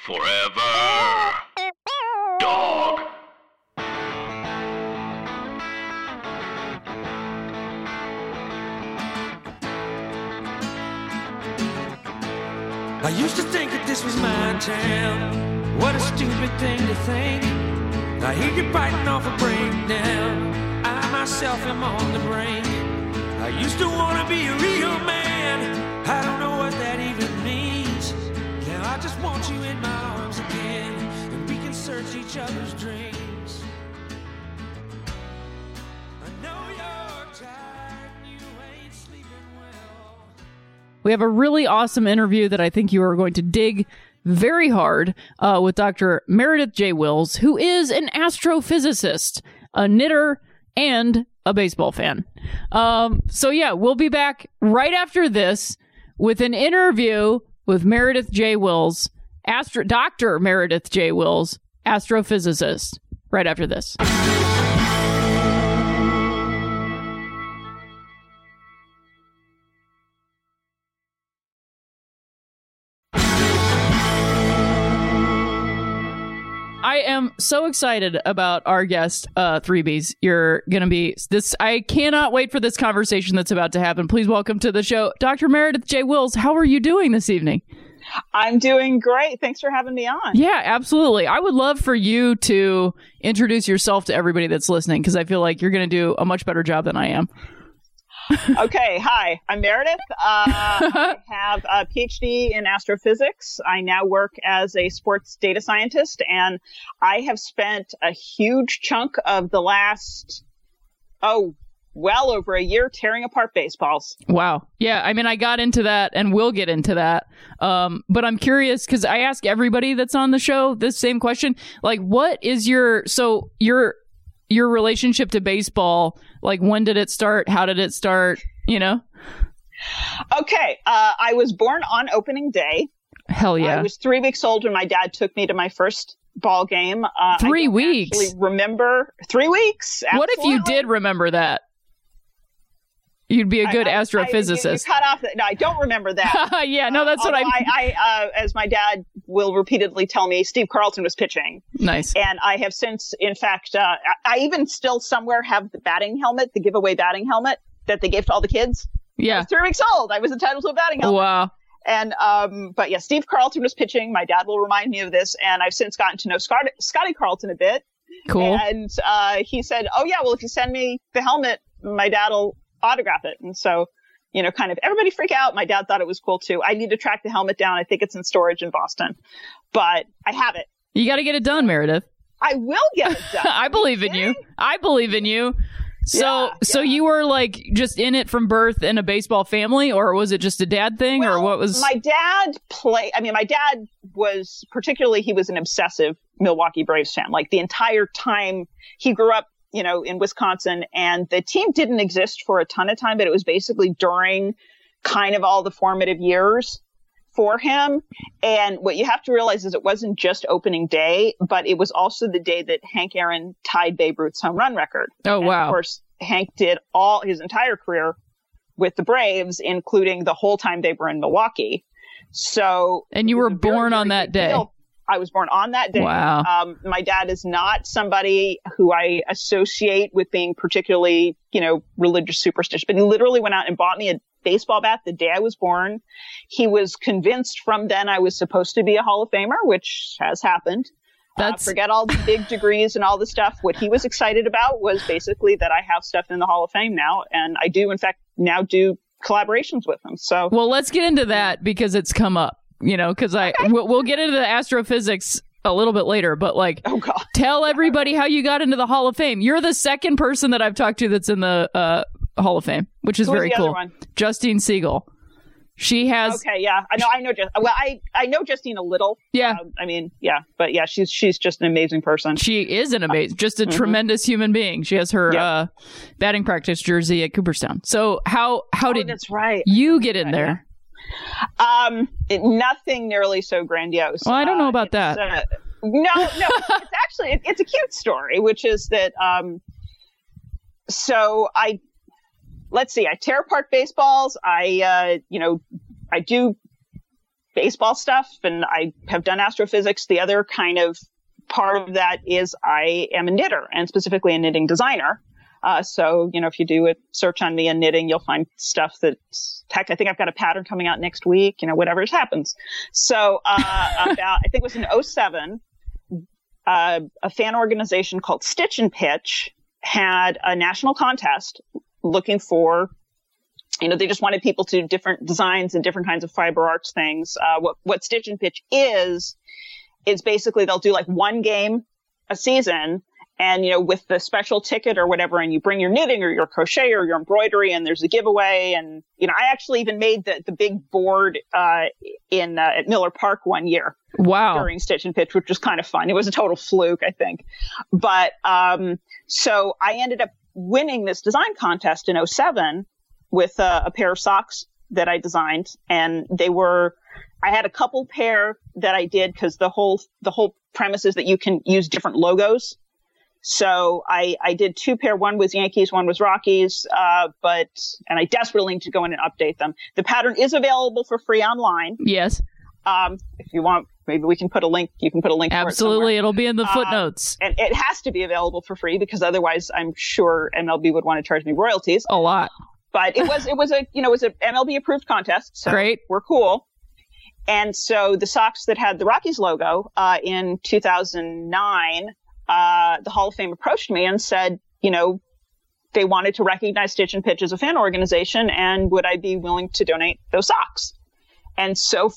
Forever. Dog. I used to think that this was my town. What a stupid thing to think. I hear you biting off a breakdown. I myself am on the brink. I used to want to be a real man. I don't know what that even means. Just want you in my arms again. And we can search each other's dreams. We have a really awesome interview that I think you are going to dig very hard uh, with Dr. Meredith J. Wills, who is an astrophysicist, a knitter, and a baseball fan. Um, so, yeah, we'll be back right after this with an interview with Meredith J. Wills, astro- Dr. Meredith J. Wills, astrophysicist, right after this. I am so excited about our guest, uh, Three Bs. You're gonna be this. I cannot wait for this conversation that's about to happen. Please welcome to the show, Dr. Meredith J. Wills. How are you doing this evening? I'm doing great. Thanks for having me on. Yeah, absolutely. I would love for you to introduce yourself to everybody that's listening because I feel like you're going to do a much better job than I am. Okay, hi. I'm Meredith. Uh, I have a PhD in astrophysics. I now work as a sports data scientist, and I have spent a huge chunk of the last, oh, well over a year tearing apart baseballs. Wow. Yeah. I mean, I got into that and we'll get into that. Um, but I'm curious because I ask everybody that's on the show this same question. Like, what is your, so your, your relationship to baseball? Like, when did it start? How did it start? You know? Okay, uh, I was born on opening day. Hell yeah. I was three weeks old when my dad took me to my first ball game. Uh, I Three weeks? Remember three weeks? What if you did remember that? You'd be a good I- I- I- you- you astrophysicist. cut off. The, no, I don't remember that. yeah, no, that's what I I, I uh, as my dad will repeatedly tell me, Steve Carlton was pitching, Nice. and I have since, in fact, uh, I, even still somewhere have the batting helmet, the giveaway batting helmet that they gave to all the kids. Yeah. was three weeks old. I was entitled to a batting helmet. Wow. And um, but yeah, Steve Carlton was pitching. My dad will remind me of this, and I've since gotten to know Scott, Scotty Carlton a bit. Cool. And uh, he said, "Oh yeah, well if you send me the helmet, my dad will autograph it." And so, you know, kind of everybody freak out. My dad thought it was cool too. I need to track the helmet down. I think it's in storage in Boston, but I have it. You got to get it done, Meredith. I will get it done. I believe in you. I believe in you. So, Yeah, so you were like just in it from birth in a baseball family, or was it just a dad thing, or what was? my dad play i mean my dad was particularly he was an obsessive milwaukee braves fan like the entire time he grew up you know in wisconsin and the team didn't exist for a ton of time but it was basically during kind of all the formative years for him and what you have to realize is it wasn't just opening day but it was also the day that hank aaron tied babe ruth's home run record oh and wow. Of course, Hank did all his entire career with the Braves, including the whole time they were in Milwaukee. So, And you were born on that day. deal. I was born on that day. Wow. Um, my dad is not somebody who I associate with being particularly, you know, religious superstitious, but he literally went out and bought me a baseball bat the day I was born. He was convinced from then I was supposed to be a Hall of Famer, which has happened. That's- uh, forget all the big degrees and all the stuff. What he was excited about was basically that I have stuff in the Hall of Fame now, and I do, in fact, now do collaborations with him. So Well, let's get into that because it's come up. You know, because I we'll, we'll get into the astrophysics a little bit later, but like, oh god, tell everybody how you got into the Hall of Fame. You're the second person that I've talked to that's in the uh, Hall of Fame, which is very cool. Justine Siegal. She has Okay, yeah, I know. I know. Just well, I I know Justine a little. yeah. Um, I mean, yeah, but yeah, she's she's just an amazing person. She is an amazing, just a Mhm. tremendous human being. She has her Yep. uh, batting practice jersey at Cooperstown. So how how oh, did that's right. you get in there? Um, it, nothing nearly so grandiose. Well, I don't know Uh, about it's, that. uh, no, no, it's actually it, it's a cute story, which is that um, so I let's see, I tear apart baseballs. I uh, you know, I do baseball stuff, and I have done astrophysics. The other kind of part of that is I am a knitter, and specifically a knitting designer. Uh, so, you know, if you do a search on me and knitting, you'll find stuff that's, heck, I think I've got a pattern coming out next week, you know, whatever happens. So, uh, about, I think it was in 07, uh, a fan organization called Stitch and Pitch had a national contest looking for, you know, they just wanted people to do different designs and different kinds of fiber arts things. Uh, what, what Stitch and Pitch is, is basically they'll do like one game a season and you know with the special ticket or whatever and you bring your knitting or your crochet or your embroidery and there's a giveaway. And you know i actually even made the, the big board uh, in uh, at miller park one year Wow. during stitch and pitch which was kind of fun. It was a total fluke i think. But um so i ended up winning this design contest in 07 with uh, a pair of socks that i designed. And they were i had a couple pair that i did because the whole the whole premise is that you can use different logos so I, I did two pair. One was Yankees, one was Rockies. Uh, but, and I desperately need to go in and update them. The pattern is available for free online. Yes, Um, if you want, maybe we can put a link. You can put a link. for it absolutely. It'll be in the Um, footnotes. and it has to be available for free because otherwise I'm sure MLB would want to charge me royalties. A lot. But it was, it was a, you know, it was an MLB approved contest. So Great. we're cool. And so the socks that had the Rockies logo, uh, in 2009, uh, the Hall of Fame approached me and said, you know, they wanted to recognize Stitch and Pitch as a fan organization and would I be willing to donate those socks? And so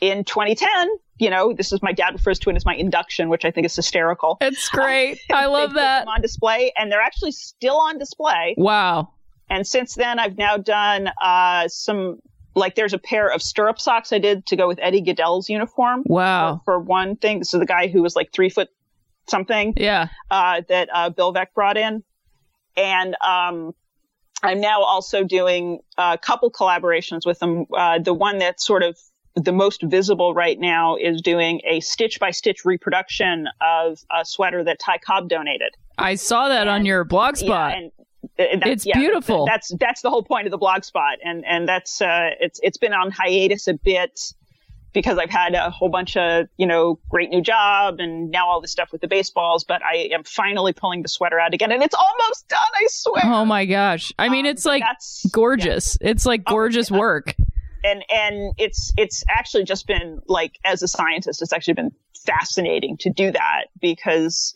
in 2010, you know, this is my dad refers to it as my induction, which I think is hysterical. It's great. I They love put that. them on display and they're actually still on display. Wow. And since then, I've now done, uh, some, like there's a pair of stirrup socks I did to go with Eddie Gaedel's uniform Wow. for, for one thing. This is the guy who was like three foot something, Yeah. uh, that, uh, Bill Veeck brought in. And, um, I'm now also doing a couple collaborations with them. Uh, the one that's sort of the most visible right now is doing a stitch by stitch reproduction of a sweater that Ty Cobb donated. I saw that on your blog spot. Yeah, and uh, that- It's yeah, beautiful. That's that's the whole point of the blog spot, and and that's uh, it's it's been on hiatus a bit because I've had a whole bunch of you know great new job and now all this stuff with the baseballs, but I am finally pulling the sweater out again, and it's almost done. I swear. oh my gosh. I mean, Um, it's like that's gorgeous. It's like Oh, gorgeous yeah. work. and and it's it's actually just been like as a scientist it's actually been fascinating to do that because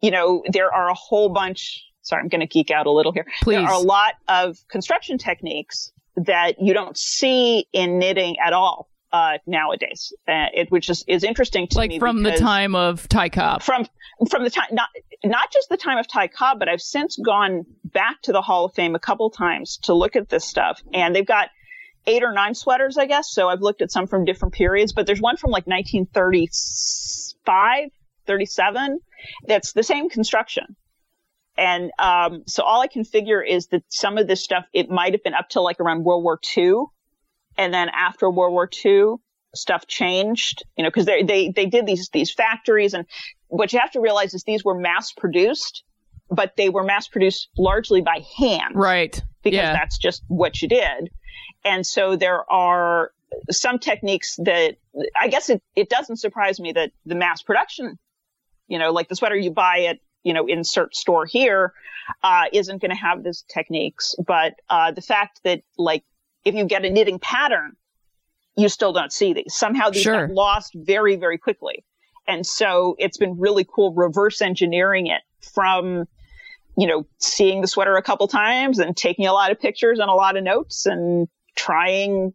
you know there are a whole bunch sorry i'm going to geek out a little here Please. there are a lot of construction techniques that you don't see in knitting at all uh, nowadays uh, it which is, is interesting to me Like from the time of Ty Cobb. from from the time not not just the time of Ty Cobb, but I've since gone back to the Hall of Fame a couple times to look at this stuff, and they've got eight or nine sweaters, I guess. So I've looked at some from different periods, but there's one from like 1935, 37 that's the same construction. And um, so all I can figure is that some of this stuff it might have been up till like around World War II, and then after World War II, stuff changed. You know, because they they they did these these factories, and what you have to realize is these were mass produced, but they were mass produced largely by hand Right. because yeah. that's just what you did. And so there are some techniques that I guess it, it doesn't surprise me that the mass production, you know, like the sweater you buy at, you know, insert store here, uh, isn't going to have these techniques. But, uh, the fact that like if you get a knitting pattern, you still don't see these. Somehow these Sure. get lost very, very quickly. And so it's been really cool reverse engineering it from, you know, seeing the sweater a couple times and taking a lot of pictures and a lot of notes and trying.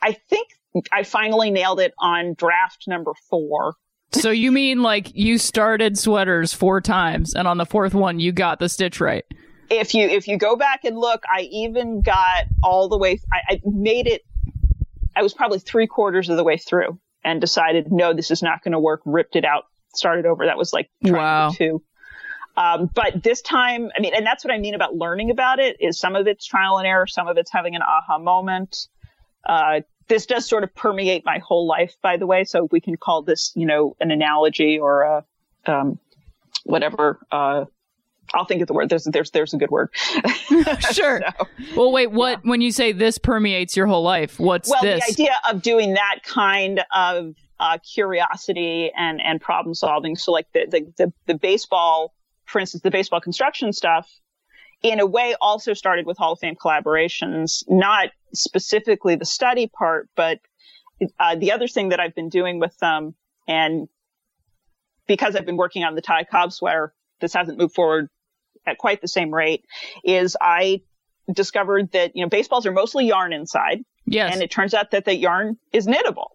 I think I finally nailed it on draft number four. so you mean like you started sweaters four times and on the fourth one you got the stitch right? If you if you go back and look, I even got all the way. I, I made it I was probably three quarters of the way through and decided, no, this is not going to work. Ripped it out, started over. That was like Wow. two. Um, but this time, I mean, and that's what I mean about learning about it is some of it's trial and error, some of it's having an aha moment. Uh, this does sort of permeate my whole life, by the way. So we can call this, you know, an analogy or a, um, whatever, uh, I'll think of the word. There's, there's, there's a good word. Sure. So- Well, wait. What when you say this permeates your whole life? What's well, this? the idea of doing that kind of uh, curiosity and and problem solving. So, like the, the the the baseball, for instance, the baseball construction stuff, in a way, also started with Hall of Fame collaborations. Not specifically the study part, but uh, the other thing that I've been doing with them, and because I've been working on the Ty Cobb sweater, this hasn't moved forward at quite the same rate. Is I discovered that you know baseballs are mostly yarn inside yes. and it turns out that the yarn is knittable.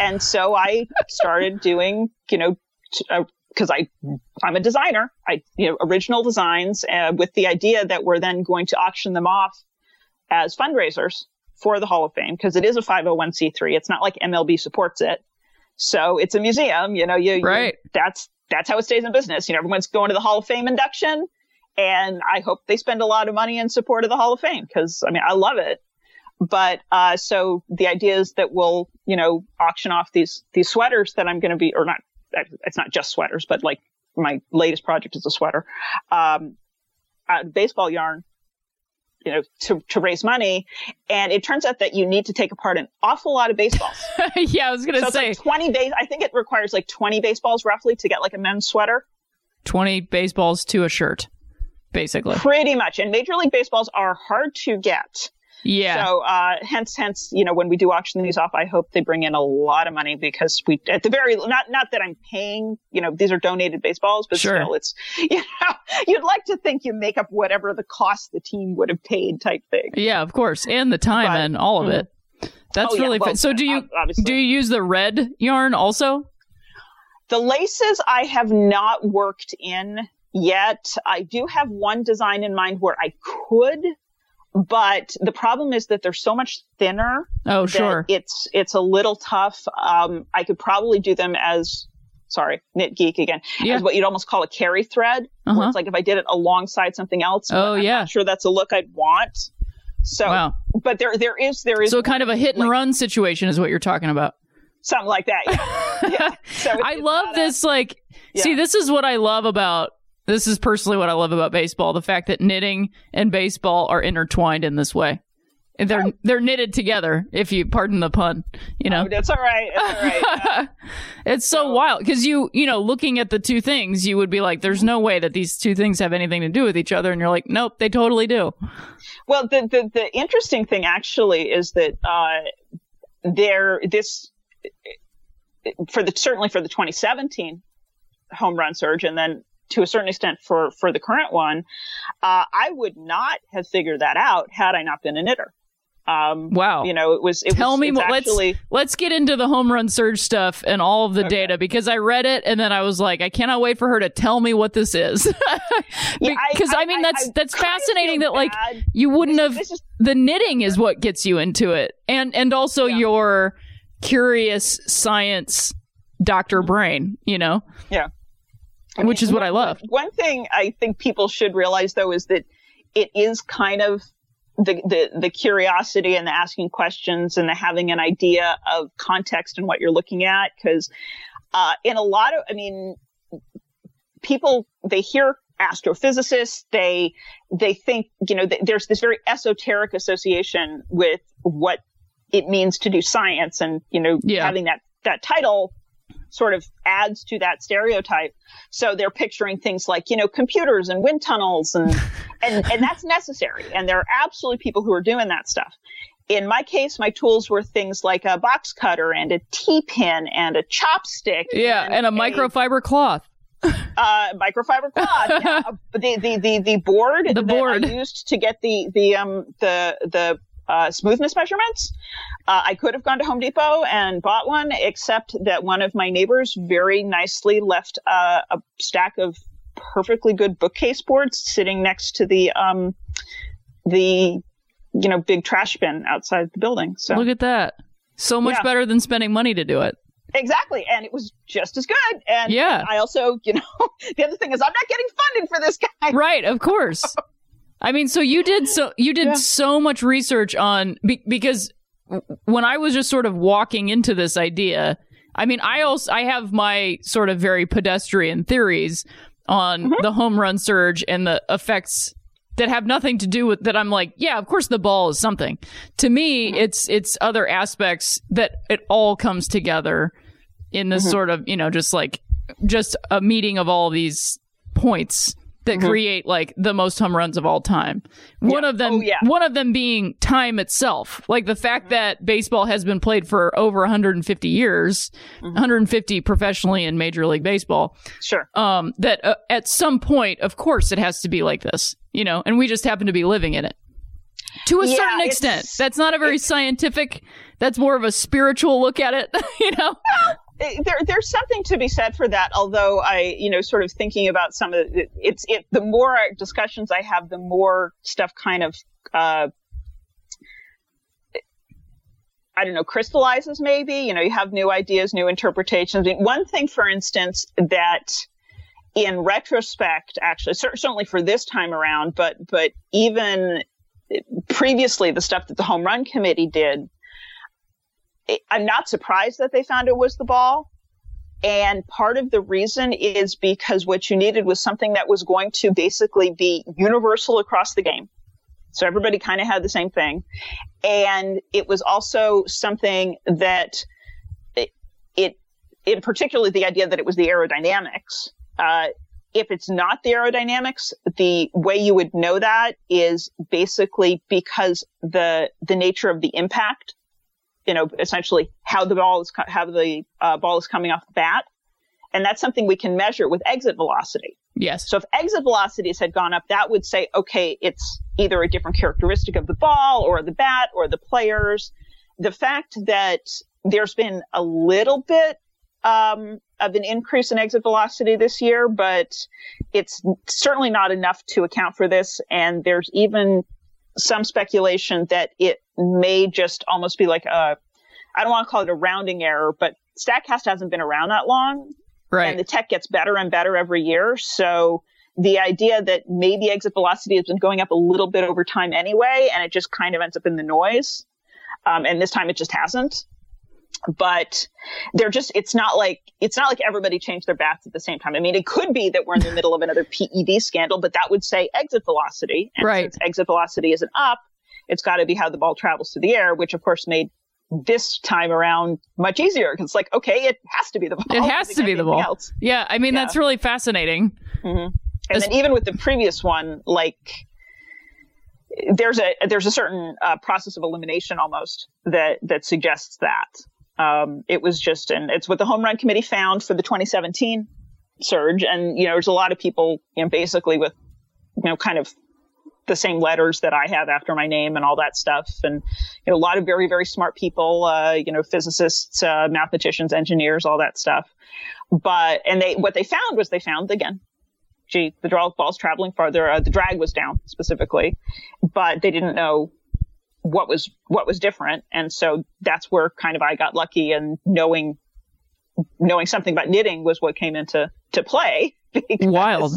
And so I started doing, you know, because I I'm a designer, I you know original designs uh, with the idea that we're then going to auction them off as fundraisers for the Hall of Fame because it is a 501c3. It's not like MLB supports it, so it's a museum. You know, you, you- Right. that's that's how it stays in business. You know, everyone's going to the Hall of Fame induction, and I hope they spend a lot of money in support of the Hall of Fame because I mean I love it. But uh, so the idea is that we'll you know auction off these these sweaters that I'm going to be or not. It's not just sweaters, but like my latest project is a sweater, um, of baseball yarn. You know, to to raise money, and it turns out that you need to take apart an awful lot of baseballs. yeah, I was gonna so it's say like 20 base. I think it requires like 20 baseballs roughly to get like a men's sweater. twenty baseballs to a shirt, basically. Pretty much. And Major League Baseballs are hard to get. Yeah. So, uh, hence, hence, you know, when we do auction these off, I hope they bring in a lot of money because we, at the very, not, not that I'm paying, you know, these are donated baseballs, but Sure. still it's, you know, you'd like to think you make up whatever the cost the team would have paid type thing. yeah, of course, and the time But- and all of Mhm. it. That's Oh, yeah, really well, fun. So do you obviously. do you use the red yarn also? The laces I have not worked in yet. I do have one design in mind where I could, but the problem is that they're so much thinner Oh, sure. it's it's a little tough. Um, I could probably do them as sorry, knit geek again, Yeah. as what you'd almost call a carry thread. Uh-huh. It's like if I did it alongside something else. Oh, I'm yeah. not sure that's a look I'd want. So, Wow. but there there is there is So kind of a hit and like, run situation is what you're talking about. something like that. Yeah. yeah. So I love not a- this. Like, see, this is what I love about. This is personally what I love about baseball: the fact that knitting and baseball are intertwined in this way. They're they're knitted together, if you pardon the pun. You know, Oh, that's all right. That's all right. It's so wild because you you know looking at the two things, you would be like, "There's no way that these two things have anything to do with each other," and you're like, "Nope, they totally do." Well, the, the, the interesting thing actually is that, uh, there, this, for the, certainly for the 2017 home run surge and then to a certain extent for, for the current one, uh, I would not have figured that out had I not been a knitter. Um, Wow. you know, it was, it Tell was, me what. actually, Let's let's get into the home run surge stuff and all of the data because I read it and then I was like, I cannot wait for her to tell me what this is. Yeah, I- Because I, I- mean, that's I that's fascinating that like bad. you wouldn't This- have this is- the knitting is what gets you into it, and and also Yeah. your curious science doctor brain, you know, yeah. Which is what I love. One thing I think people should realize though is that it is kind of the, the, the curiosity and the asking questions and the having an idea of context and what you're looking at. Cause, uh, in a lot of, I mean, people, they hear astrophysicists, they, they think, you know, th- there's this very esoteric association with what it means to do science and, you know, Yeah. having that, that title sort of adds to that stereotype. So they're picturing things like, you know, computers and wind tunnels and, and, and that's necessary. And there are absolutely people who are doing that stuff. In my case, my tools were things like a box cutter and a T-pin and a chopstick. Yeah, and a microfiber cloth. uh, microfiber cloth. yeah. The, the, the, the board The board. I used to get the, the, um, the, the, uh, smoothness measurements. Uh, I could have gone to Home Depot and bought one, except that one of my neighbors very nicely left uh, a stack of perfectly good bookcase boards sitting next to the, um, the, you know, big trash bin outside the building. So Look at that. So much Yeah. better than spending money to do it. Exactly. And it was just as good. And Yeah. I also, you know, the other thing is I'm not getting funded for this guy. Right, of course. I mean, so you did so you did Yeah. so much research on be, because when I was just sort of walking into this idea, I mean, I also I have my sort of very pedestrian theories on Mm-hmm. the home run surge and the effects that have nothing to do with that I'm like, yeah, of course the ball is something. To me, Mm-hmm. it's it's other aspects that it all comes together in Mm-hmm. this sort of, you know, just like just a meeting of all these points that Mm-hmm. create like the most home runs of all time. One of them Oh, yeah. Mm-hmm. one of them being time itself. Like the fact that baseball has been played for over 150 years, Mm-hmm. 150 professionally in Major League Baseball. Sure. Um that uh, at some point of course it has to be like this, you know, and we just happen to be living in it. To a Yeah, certain extent. That's not a very scientific that's more of a spiritual look at it, you know. Eh, there, there's something to be said for that. Although I, you know, sort of thinking about some of it, it's it. The more discussions I have, the more stuff kind of, uh, I don't know, crystallizes. Maybe you know, you have new ideas, new interpretations. I mean, one thing, for instance, that in retrospect, actually, certainly for this time around, but but even previously, the stuff that the home run committee did I'm not surprised that they found it was the ball. And part of the reason is because what you needed was something that was going to basically be universal across the game. So everybody kind of had the same thing. And it was also something that it, it in particular, the idea that it was the aerodynamics. Uh, if it's not the aerodynamics, the way you would know that is basically because the, the nature of the impact you know, essentially how the ball is, co- how the uh, ball is coming off the bat. And that's something we can measure with exit velocity. Yes. So if exit velocities had gone up, that would say, okay, it's either a different characteristic of the ball or the bat or the players. The fact that there's been a little bit um, of an increase in exit velocity this year, but it's certainly not enough to account for this. And there's even some speculation that it may just almost be like a, I don't want to call it a rounding error, but StatCast hasn't been around that long right. and the tech gets better and better every year. So the idea that maybe exit velocity has been going up a little bit over time anyway, and it just kind of ends up in the noise. Um, and this time it just hasn't. But they're just, it's not like, it's not like everybody changed their bats at the same time. I mean, it could be that we're in the middle of another PED scandal, but that would say exit velocity. And Right. since exit velocity isn't up, it's got to be how the ball travels through the air, which of course made this time around much easier because it's like, okay, it has to be the ball. it has to be the ball. else. Yeah, I mean Yeah. that's really fascinating. And As- then even with the previous one, like there's a there's a certain uh, process of elimination almost that that suggests that um, it was just and it's what the home run committee found for the 2017 surge, and you know there's a lot of people you know basically with you know kind of the same letters that I have after my name and all that stuff, and you know a lot of very very smart people, uh, you know physicists, uh, mathematicians, engineers, all that stuff. But and they what they found was they found again gee, the draw ball's traveling farther. Uh, the drag was down specifically, but they didn't know what was what was different, and so that's where kind of I got lucky and knowing knowing something about knitting was what came into to play. Wild.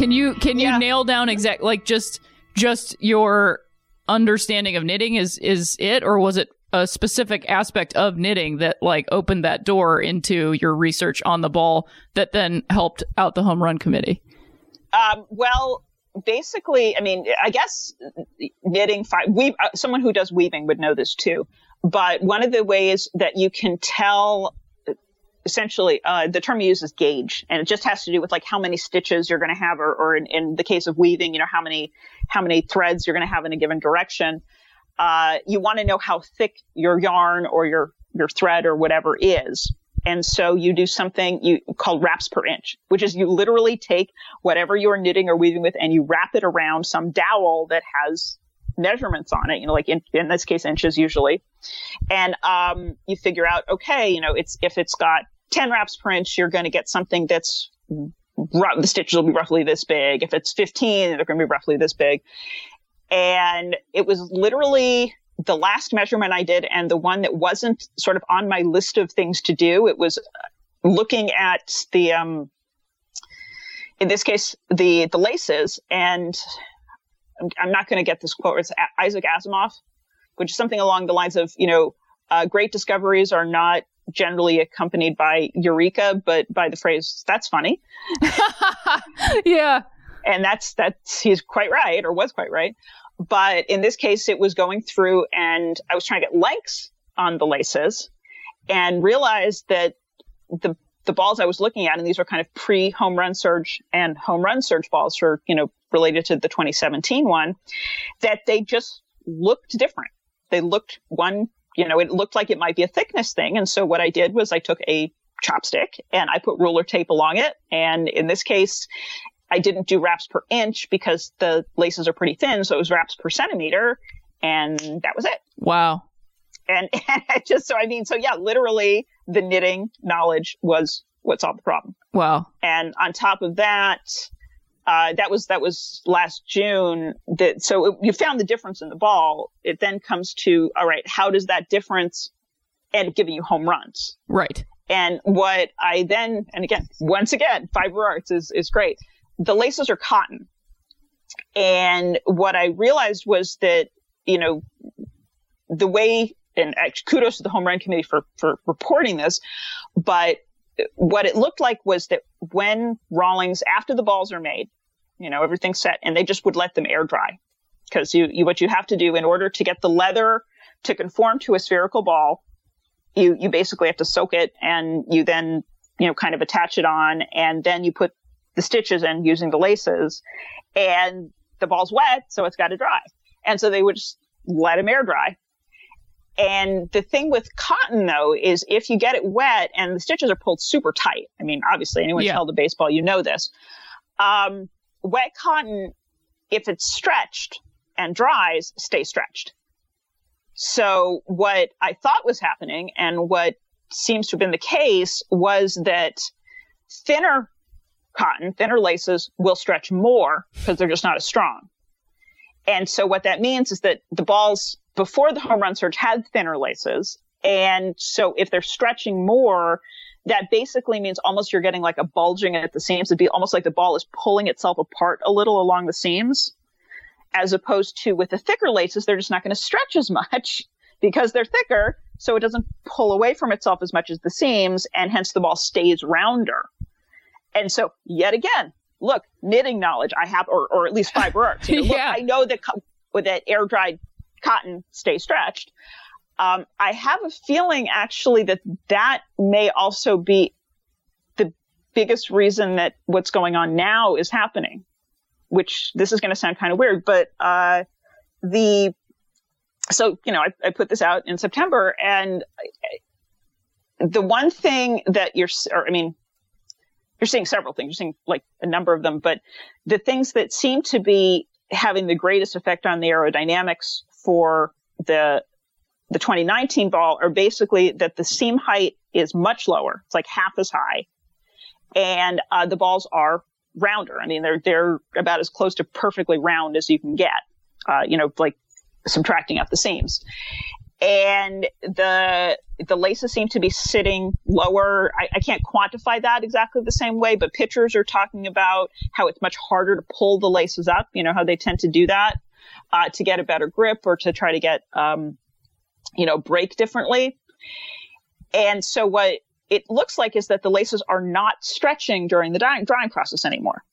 Can you can you Yeah. nail down exact like just just your understanding of knitting is is it or was it a specific aspect of knitting that like opened that door into your research on the ball that then helped out the home run committee? Um, well, basically, I mean, I guess knitting, weave, uh, someone who does weaving would know this too. But one of the ways that you can tell, essentially, uh, the term you use is gauge, and it just has to do with like how many stitches you're going to have, or, or in, in the case of weaving, you know, how many how many threads you're going to have in a given direction. Uh, you want to know how thick your yarn or your your thread or whatever is. And so you do something you called wraps per inch, which is you literally take whatever you're knitting or weaving with and you wrap it around some dowel that has measurements on it, you know, like in, in this case, inches usually. And, um, you figure out, okay, you know, it's, if it's got 10 wraps per inch, you're going to get something that's, the stitches will be roughly this big. If it's 15, they're going to be roughly this big. And it was literally the last measurement I did and the one that wasn't sort of on my list of things to do. It was looking at the, um, in this case, the, the laces and I'm, I'm not going to get this quote. It's Isaac Asimov, which is something along the lines of, you know, uh, great discoveries are not generally accompanied by eureka, but by the phrase, that's funny. yeah. And that's, that's, he's quite right or was quite right. But in this case, it was going through and I was trying to get lengths on the laces and realized that the, the balls I was looking at, and these were kind of pre home run surge and home run surge balls for, you know, related to the 2017 one, that they just looked different. They looked one, you know, it looked like it might be a thickness thing. And so what I did was I took a chopstick and I put ruler tape along it. And in this case, I didn't do wraps per inch because the laces are pretty thin. So it was wraps per centimeter. And that was it. Wow. And, and just so, I mean, so yeah, literally the knitting knowledge was what solved the problem. Wow. And on top of that, uh, that was that was last June. That so it, you found the difference in the ball. It then comes to all right, how does that difference end up giving you home runs? Right. And what I then and again once again fiber arts is is great. The laces are cotton, and what I realized was that you know the way and kudos to the home run committee for for reporting this, but what it looked like was that when Rawlings, after the balls are made, you know, everything's set and they just would let them air dry. Cause you, you, what you have to do in order to get the leather to conform to a spherical ball, you, you basically have to soak it and you then, you know, kind of attach it on and then you put the stitches in using the laces and the ball's wet. So it's got to dry. And so they would just let them air dry. And the thing with cotton though is if you get it wet and the stitches are pulled super tight. I mean, obviously anyone's yeah. held a baseball, you know this. Um, wet cotton, if it's stretched and dries, stays stretched. So what I thought was happening and what seems to have been the case was that thinner cotton, thinner laces will stretch more because they're just not as strong. And so what that means is that the balls before the home run surge had thinner laces. And so if they're stretching more, that basically means almost you're getting like a bulging at the seams. It'd be almost like the ball is pulling itself apart a little along the seams, as opposed to with the thicker laces, they're just not going to stretch as much because they're thicker. So it doesn't pull away from itself as much as the seams and hence the ball stays rounder. And so yet again, look, knitting knowledge I have, or, or at least fiber arts. You know, yeah. Look, I know that, that air dried cotton stay stretched. Um, I have a feeling actually that that may also be the biggest reason that what's going on now is happening, which this is going to sound kind of weird, but, uh, the, so, you know, I, I put this out in September and the one thing that you're, or I mean, you're seeing several things. You're seeing like a number of them, but the things that seem to be having the greatest effect on the aerodynamics for the the 2019 ball are basically that the seam height is much lower. It's like half as high, and uh, the balls are rounder. I mean, they're they're about as close to perfectly round as you can get. Uh, you know, like subtracting out the seams. And the the laces seem to be sitting lower. I, I can't quantify that exactly the same way, but pitchers are talking about how it's much harder to pull the laces up. You know how they tend to do that uh, to get a better grip or to try to get, um, you know, break differently. And so what it looks like is that the laces are not stretching during the drying, drying process anymore.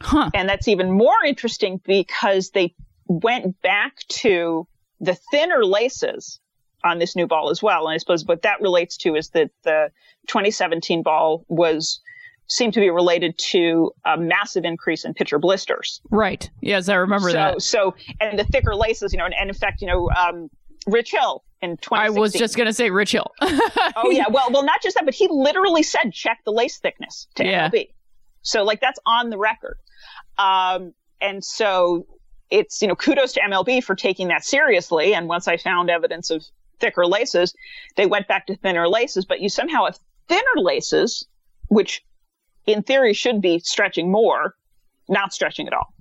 Huh. And that's even more interesting because they went back to the thinner laces on this new ball as well. And I suppose what that relates to is that the 2017 ball was seemed to be related to a massive increase in pitcher blisters. Right. Yes, I remember so, that. So, and the thicker laces, you know, and, and in fact, you know, um, Rich Hill in 2016. I was just going to say Rich Hill. oh yeah. Well, well, not just that, but he literally said, check the lace thickness to yeah. MLB. So like that's on the record. Um, and so it's, you know, kudos to MLB for taking that seriously. And once I found evidence of thicker laces, they went back to thinner laces, but you somehow have thinner laces, which in theory should be stretching more, not stretching at all.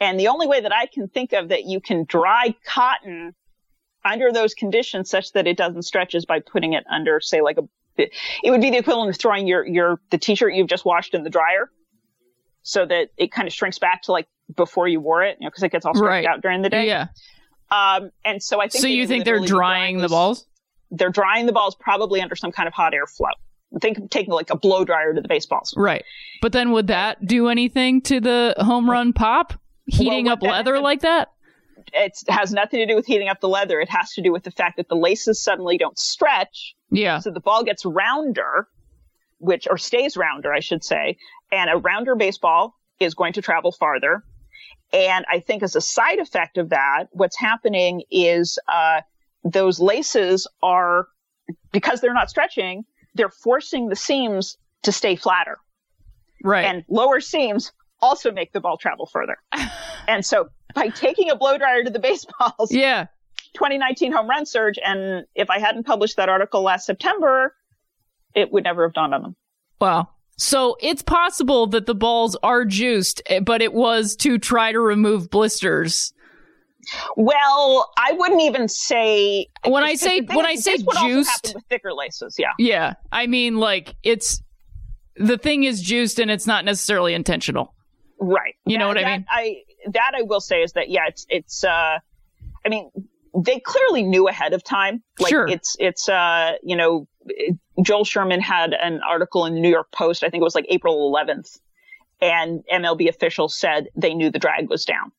And the only way that I can think of that you can dry cotton under those conditions such that it doesn't stretch is by putting it under, say, like a, it would be the equivalent of throwing your, your, the t-shirt you've just washed in the dryer so that it kind of shrinks back to like before you wore it, you know, cause it gets all stretched Right. out during the day. Yeah. Um, and so I think. So you think they're drying the balls? They're drying the balls probably under some kind of hot air flow. Think of taking like a blow dryer to the baseballs. Right. But then would that do anything to the home run pop? Heating what up leather like that? It has nothing to do with heating up the leather. It has to do with the fact that the laces suddenly don't stretch. Yeah. So the ball gets rounder, which, or stays rounder, I should say. And a rounder baseball is going to travel farther. And I think as a side effect of that, what's happening is, uh, those laces are, because they're not stretching, they're forcing the seams to stay flatter. Right. And lower seams also make the ball travel further. and so by taking a blow dryer to the baseballs, yeah. 2019 home run surge. And if I hadn't published that article last September, it would never have dawned on them. Wow. So it's possible that the balls are juiced, eh, but it was to try to remove blisters. Well, I wouldn't even say When I say when I say this would also juiced, with thicker laces. Yeah, yeah, I mean like it's the thing is juiced and it's not necessarily intentional. right. You know That- what I mean? I that I will say is that yeah, it's it's. uh I mean, they clearly knew ahead of time. Like Sure. it's it's uh you know Joel Sherman had an article in the New York Post. I think it was like April 11th, and MLB officials said they knew the drag was down.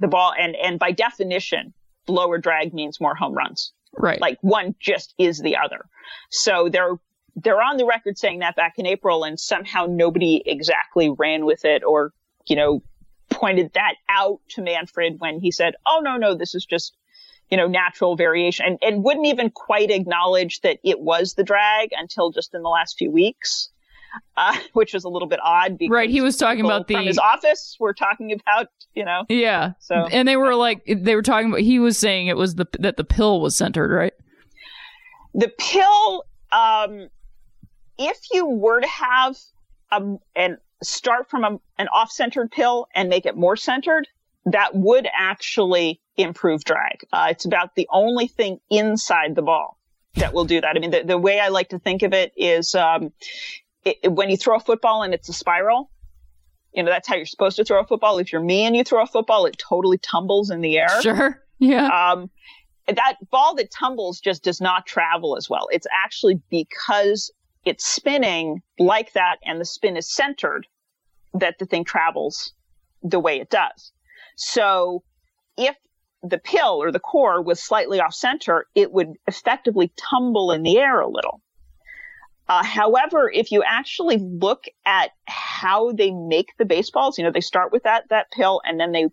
The ball and and by definition, lower drag means more home runs. Right. like one just is the other. So they're they're on the record saying that back in April, and somehow nobody exactly ran with it or you know pointed that out to Manfred when he said, "Oh no, no, this is just." You know, natural variation and, and wouldn't even quite acknowledge that it was the drag until just in the last few weeks, uh, which was a little bit odd. Because Right, he was talking about the- from his office. We're talking about, you know, yeah. So- and they were like they were talking about he was saying it was the that the pill was centered, right? the pill um if you were to have a, and start from a, an off-centered pill and make it more centered that would actually improve drag uh, it's about the only thing inside the ball that will do that i mean the, the way i like to think of it is um it, when you throw a football and it's a spiral you know that's how you're supposed to throw a football if you're me and you throw a football it totally tumbles in the air Sure. Yeah. um, that ball that tumbles just does not travel as well. It's actually because it's spinning like that and the spin is centered that the thing travels the way it does. So if the pill or the core was slightly off center, it would effectively tumble in the air a little. Uh, however, if you actually look at how they make the baseballs, you know, they start with that, that pill and then they,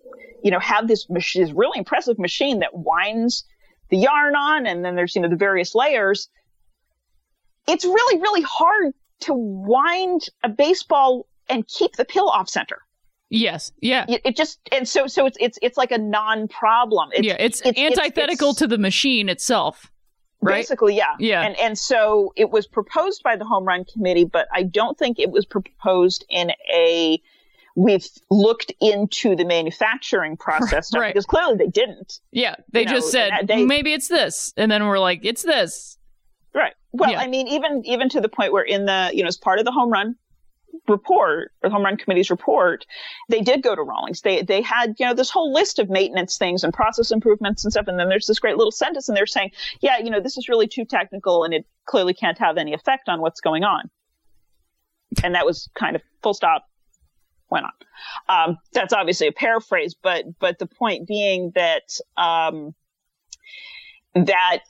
you know, have this machine, this really impressive machine that winds the yarn on and then there's, you know, the various layers. It's really, really hard to wind a baseball and keep the pill off center. Yes. Yeah. It, just, and so, so it's, it's, it's like a non-problem. It's, yeah. It's, it's- it's- antithetical it's- to the machine itself. Right. Basically, yeah. Yeah. And and so it was proposed by the home run committee, but I don't think it was proposed in a we've looked into the manufacturing process Right. because clearly they didn't. Yeah. They You just know, said they- maybe it's this, and then we're like, it's this. Right. Well, Yeah. I mean, even even to the point where in the you know as part of the home run report or the home run committee's report, they did go to Rawlings. They they had you know this whole list of maintenance things and process improvements and stuff, and then there's this great little sentence, and they're saying, yeah, you know, this is really too technical, and it clearly can't have any effect on what's going on. And that was kind of full stop. Went on. Um, that's obviously a paraphrase, but but the point being that um, that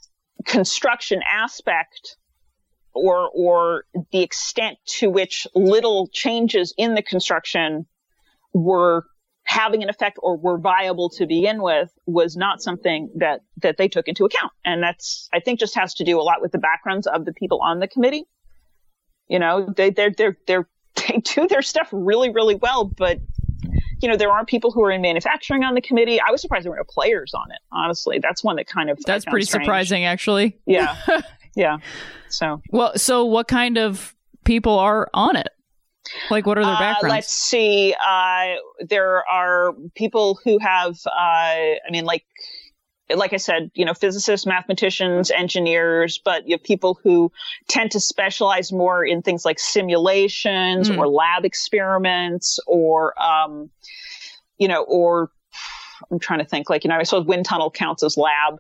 construction aspect or or the extent to which little changes in the construction were having an effect or were viable to begin with was not something that that they took into account and that's i think just has to do a lot with the backgrounds of the people on the committee you know they they're they're, they're they do their stuff really really well but you know, there are people who are in manufacturing on the committee. I was surprised there were no players on it. Honestly, that's one that kind of that's pretty strange. surprising, actually. Yeah, yeah. So well, so what kind of people are on it? Like, what are their uh, backgrounds? Uh, let's see. Uh, there are people who have, uh, I mean, like like I said, you know, physicists, mathematicians, engineers, but you have people who tend to specialize more in things like simulations mm. or lab experiments or, um, you know, or I'm trying to think like, you know, I suppose wind tunnel counts as lab,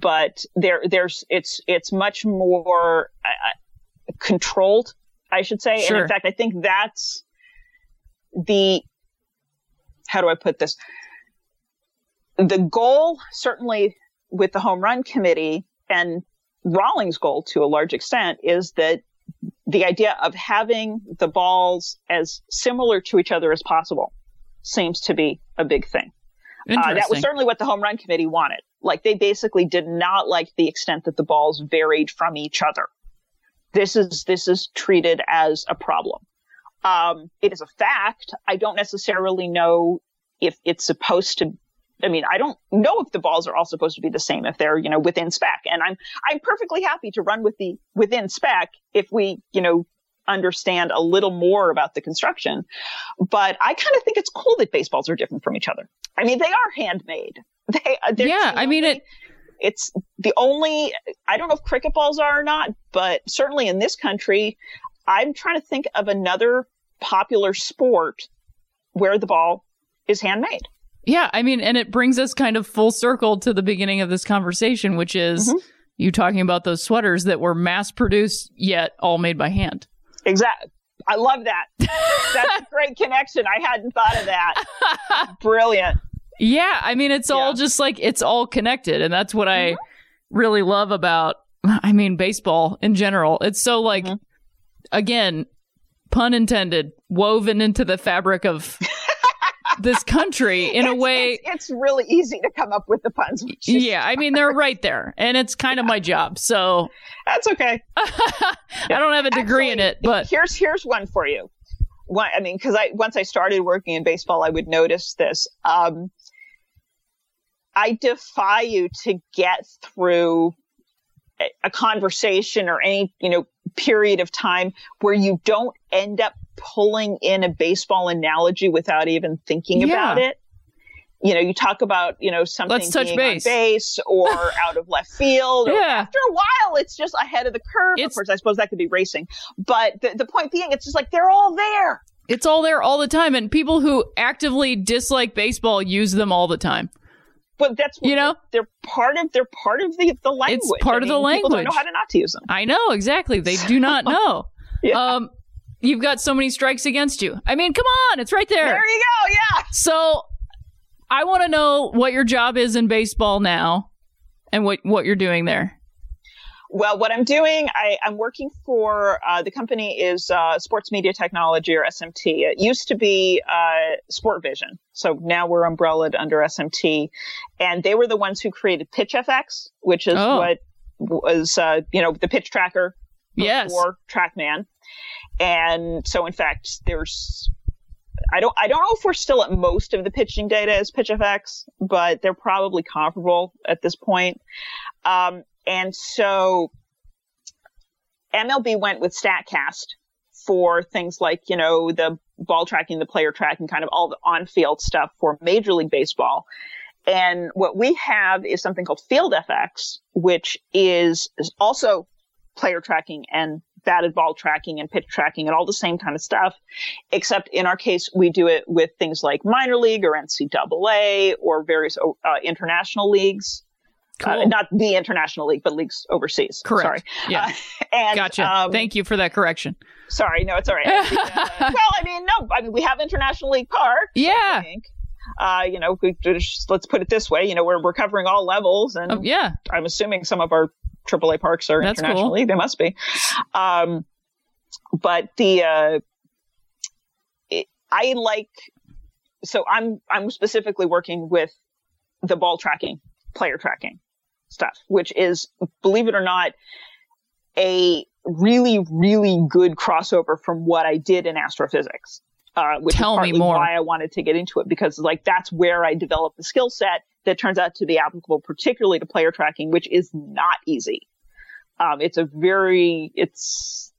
but there, there's, it's, it's much more uh, controlled, I should say. Sure. And in fact, I think that's the, how do I put this? the goal, certainly with the home run committee and Rawlings' goal to a large extent is that the idea of having the balls as similar to each other as possible seems to be a big thing. Uh, that was certainly what the home run committee wanted. Like they basically did not like the extent that the balls varied from each other. This is this is treated as a problem. Um, it is a fact. I don't necessarily know if it's supposed to I mean, I don't know if the balls are all supposed to be the same if they're, you know, within spec. And I'm, I'm perfectly happy to run with the within spec if we, you know, understand a little more about the construction. But I kind of think it's cool that baseballs are different from each other. I mean, they are handmade. They, yeah, I mean, it, it's the only, I don't know if cricket balls are or not, but certainly in this country, I'm trying to think of another popular sport where the ball is handmade. Yeah, I mean, and it brings us kind of full circle to the beginning of this conversation, which is mm-hmm. you talking about those sweaters that were mass produced yet all made by hand. Exactly. I love that. That's a great connection. I hadn't thought of that. Brilliant. Yeah, I mean, it's yeah. all just like it's all connected, and that's what mm-hmm. I really love about. I mean, baseball in general. It's so like, mm-hmm. again, pun intended, woven into the fabric of this country in a way. It's, it's, really easy to come up with the puns. Yeah, I mean they're right there, and it's kind of my job. So that's okay. I don't have a degree Actually, in it, but here's here's one for you. One, I mean, because I once I started working in baseball, I would notice this. Um, I defy you to get through a conversation or any you know period of time where you don't end up pulling in a baseball analogy without even thinking yeah. about it. You know, you talk about, you know, something Let's touch being base. on base or out of left field. yeah. After a while, it's just ahead of the curve. It's, of course, I suppose that could be racing. But the, the point being, it's just like they're all there. It's all there all the time. And people who actively dislike baseball use them all the time but that's you know they're part of they're part of the the language. It's part I of the language. People don't know how to not to use them. I know exactly. They do not know. yeah. Um, You've got so many strikes against you. I mean, come on, it's right there. There you go. Yeah. So I want to know what your job is in baseball now and what, what you're doing there. Well, what I'm doing, I, am working for uh, the company is uh, Sports Media Technology or SMT. It used to be uh, Sportvision, so now we're umbrellaed under SMT, and they were the ones who created PitchFX, which is oh. what was uh, you know the pitch tracker yes. TrackMan. And so, in fact, there's I don't I don't know if we're still at most of the pitching data as PitchFX, but they're probably comparable at this point. Um, and so MLB went with Statcast for things like you know the ball tracking, the player tracking, kind of all the on-field stuff for Major League Baseball. And what we have is something called FieldFX, which is, is also player tracking and batted ball tracking and pitch tracking and all the same kind of stuff. Except in our case, we do it with things like minor league or NCAA or various uh, international leagues. Uh, cool. Uh, not the international league, but leagues overseas. Correct. Sorry. Yeah. Uh, and, gotcha. Um, Thank you for that correction. Sorry. No, it's all right. well, I mean, no, I mean, we have International League Park. Yeah. Uh, you know, we just, let's put it this way. You know, we're, we're covering all levels and oh, yeah, I'm assuming some of our AAA parks are That's internationally. Cool. They must be. Um, but the, uh, it, I like, so I'm, I'm specifically working with the ball tracking, player tracking stuff, which is, believe it or not, a really, really good crossover from what I did in astrophysics. Uh, which Tell is partly more. why I wanted to get into it because like that's where I developed the skill set that turns out to be applicable particularly to player tracking, which is not easy. Um, it's a very, it's,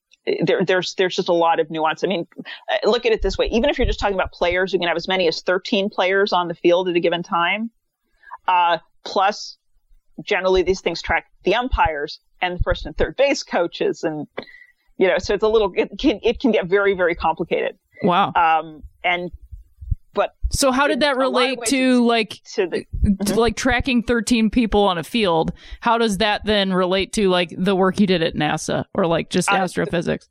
there, there's, there's just a lot of nuance. I mean, uh, look at it this way. Even if you're just talking about players, you can have as many as 13 players on the field at a given time. Uh, plus generally these things track the umpires and the first and third base coaches. And, you know, so it's a little, it can, it can get very, very complicated. Wow. Um, and, but So how did that a lot of relate to like to the, to, like tracking 13 people on a field? How does that then relate to like the work you did at NASA or like just Uh, astrophysics?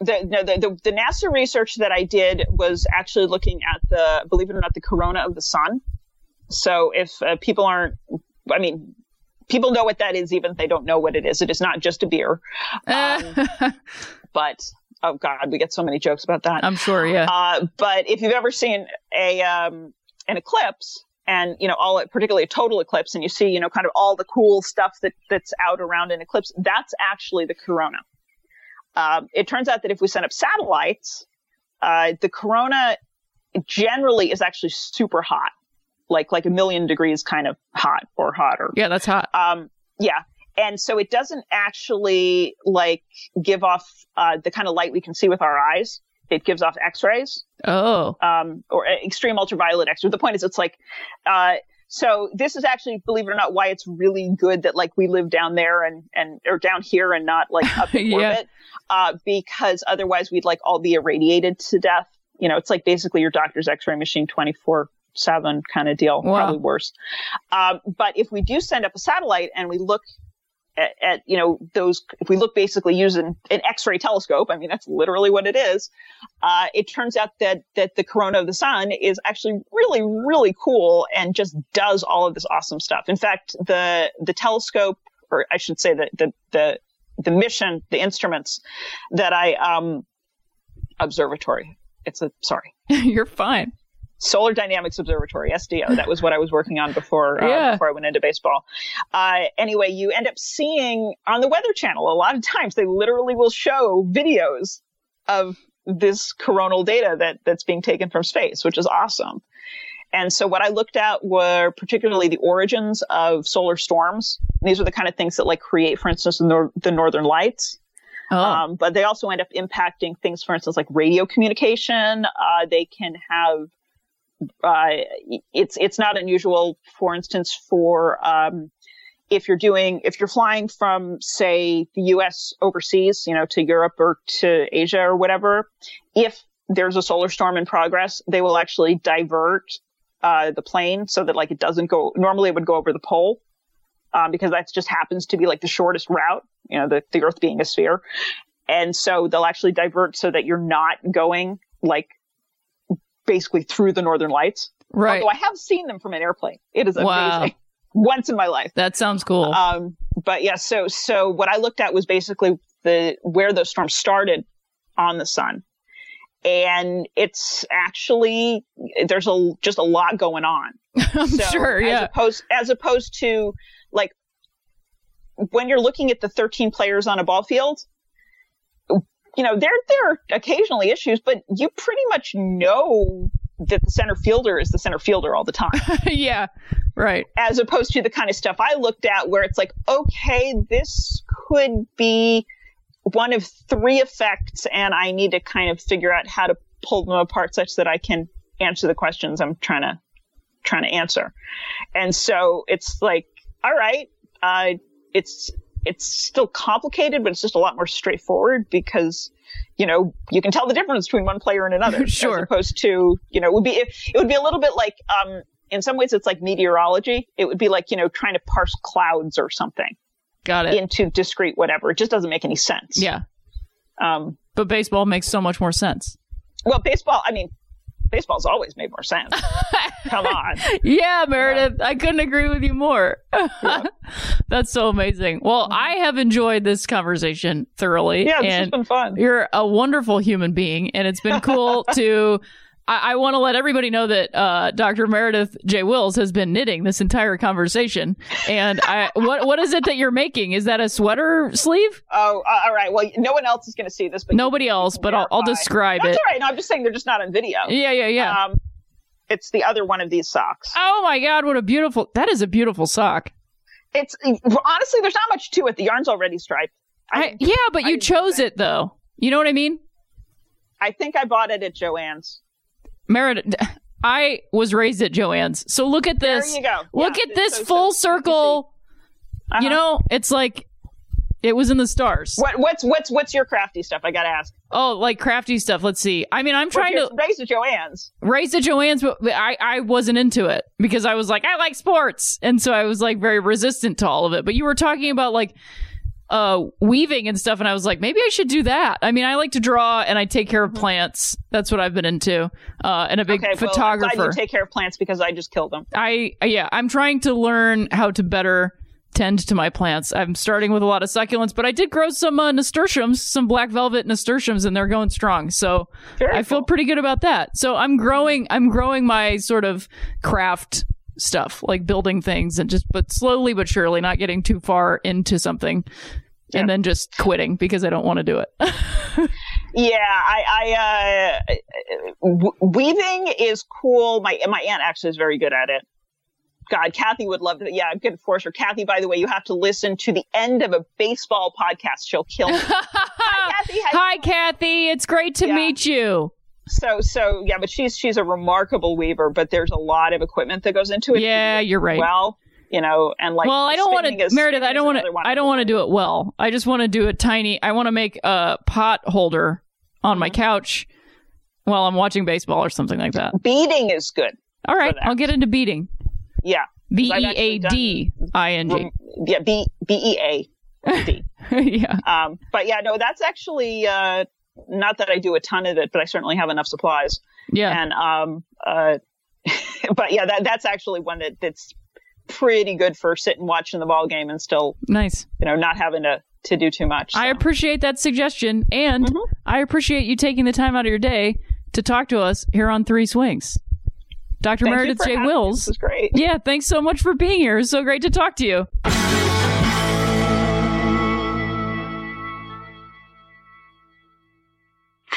the, no, the, the, the NASA research that I did was actually looking at the, believe it or not, the corona of the sun. So if uh, people aren't, I mean, people know what that is, even if they don't know what it is. It is not just a beer. Um, but, oh God, we get so many jokes about that. I'm sure, yeah. Uh, but if you've ever seen a um, an eclipse, and you know all, particularly a total eclipse, and you see you know kind of all the cool stuff that that's out around an eclipse, that's actually the corona. Um, it turns out that if we send up satellites, uh, the corona generally is actually super hot, like like a million degrees kind of hot or hotter. yeah, that's hot. Um, yeah. And so it doesn't actually like give off uh, the kind of light we can see with our eyes. It gives off X-rays Oh. um, or uh, extreme ultraviolet X-rays. The point is, it's like, uh, so this is actually, believe it or not, why it's really good that like we live down there and and or down here and not like up in Yeah. orbit, uh, because otherwise we'd like all be irradiated to death. You know, it's like basically your doctor's X-ray machine twenty four seven kind of deal, Wow. probably worse. Um, but if we do send up a satellite and we look at, at, you know those if we look basically using an x-ray telescope i mean that's literally what it is uh, it turns out that that the corona of the sun is actually really really cool and just does all of this awesome stuff in fact the the telescope or i should say the the the, the mission the instruments that i um observatory it's a sorry You're fine. Solar Dynamics Observatory, SDO. That was what I was working on before, uh, Yeah. before I went into baseball. Uh, anyway, you end up seeing on the Weather Channel a lot of times they literally will show videos of this coronal data that that's being taken from space, which is awesome. And so what I looked at were particularly the origins of solar storms. These are the kind of things that like create, for instance, the, nor- the northern lights. Oh. Um, but they also end up impacting things, for instance, like radio communication. Uh, they can have, uh, it's, it's not unusual, for instance, for, um, if you're doing, if you're flying from, say, the US overseas, you know, to Europe or to Asia or whatever, if there's a solar storm in progress, they will actually divert, uh, the plane so that like it doesn't go, normally it would go over the pole. Um, because that just happens to be like the shortest route, you know, the, the earth being a sphere. And so they'll actually divert so that you're not going like basically through the northern lights. right. Although I have seen them from an airplane. It is Wow. amazing. Once in my life. That sounds cool. Um, but yeah, so, so what I looked at was basically the, where those storms started on the sun. And it's actually, there's a, just a lot going on. I'm So, sure, As yeah. opposed, as opposed to like when you're looking at the 13 players on a ball field, you know, there, there are occasionally issues, but you pretty much know that the center fielder is the center fielder all the time, yeah. Right. as opposed to the kind of stuff I looked at where it's like, okay, this could be one of three effects and I need to kind of figure out how to pull them apart such that I can answer the questions I'm trying to trying to answer. And so it's like, all right, uh, it's it's still complicated, but it's just a lot more straightforward because you know you can tell the difference between one player and another. Sure. As opposed to you know it would be it, would be a little bit like um in some ways it's like meteorology. It would be like you know trying to parse clouds or something Got it. into discrete whatever. It just doesn't make any sense. yeah. Um. But baseball makes so much more sense. Well, baseball. I mean, baseball's always made more sense. Come on. Yeah, Meredith, I couldn't agree with you more. That's so amazing. Well, mm-hmm. I have enjoyed this conversation thoroughly. Yeah, this has been fun. You're a wonderful human being, and it's been cool to. I, I want to let everybody know that uh, Dr. Meredith J. Wills has been knitting this entire conversation. And I, what what is it that you're making? Is that a sweater sleeve? Oh, uh, all right. Well, no one else is going to see this, but Nobody else, but I'll, I'll describe That's it. all right. No, I'm just saying they're just not on video. Yeah, yeah, yeah. Um, it's the other one of these socks. oh my God, what a beautiful! That is a beautiful sock. It's honestly, there's not much to it. The yarn's already striped. I, yeah, but I you chose it though. You know what I mean? I think I bought it at Joann's. Meredith, I was raised at Joann's, so look at this. There you go. Look Yeah, at this so- so full can circle. Uh-huh. You know, it's like it was in the stars. What, what's what's what's your crafty stuff? I gotta ask. Oh, like crafty stuff. Let's see. I mean, I'm trying to raised at Joann's. raise at Joann's, but I, I wasn't into it because I was like, I like sports. And so I was like very resistant to all of it. But you were talking about like uh weaving and stuff and I was like, maybe I should do that. I mean, I like to draw and I take care of plants. That's what I've been into. Uh and a big Mm-hmm. Okay, well, I'm photographer. take care of plants because I just kill them. I yeah, I'm trying to learn how to better tend to my plants. I'm starting with a lot of succulents, but I did grow some uh, nasturtiums, some black velvet nasturtiums, and they're going strong. So Very I feel pretty good about that. So I'm growing. I'm growing my sort of craft stuff, like building things, and just but slowly but surely, not getting too far into something. Yeah. And then just quitting because I don't want to do it. Yeah, I, I uh, w- weaving is cool. My my aunt actually is very good at it. God, Kathy would love to. Yeah, I'm good for her. Kathy, by the way, you have to listen to the end of a baseball podcast. She'll kill me. Hi, Kathy, Hi, Kathy. It's great to Yeah. meet you. So, so yeah, but she's she's a remarkable weaver. But there's a lot of equipment that goes into it. Yeah, you're right. Well, you know, and like well, I don't want to, Meredith. I don't want to. I don't want to do it well. I just want to do a tiny. I want to make a pot holder on my Mm-hmm. couch while I'm watching baseball or something like that. Beading is good. All right. I'll get into beating. Yeah, B e a d i n g. Yeah, B B E A D. Yeah. Um, but yeah, no, that's actually uh, not that I do a ton of it, but I certainly have enough supplies. Yeah. And um, uh, but yeah, that that's actually one that that's pretty good for sitting watching the ball game and still, Nice. you know, not having to to do too much. I appreciate that suggestion, and Mm-hmm. I appreciate you taking the time out of your day to talk to us here on Three Swings. Dr. Thank Meredith J. Wills. This is great. Yeah, thanks so much for being here. It's so great to talk to you.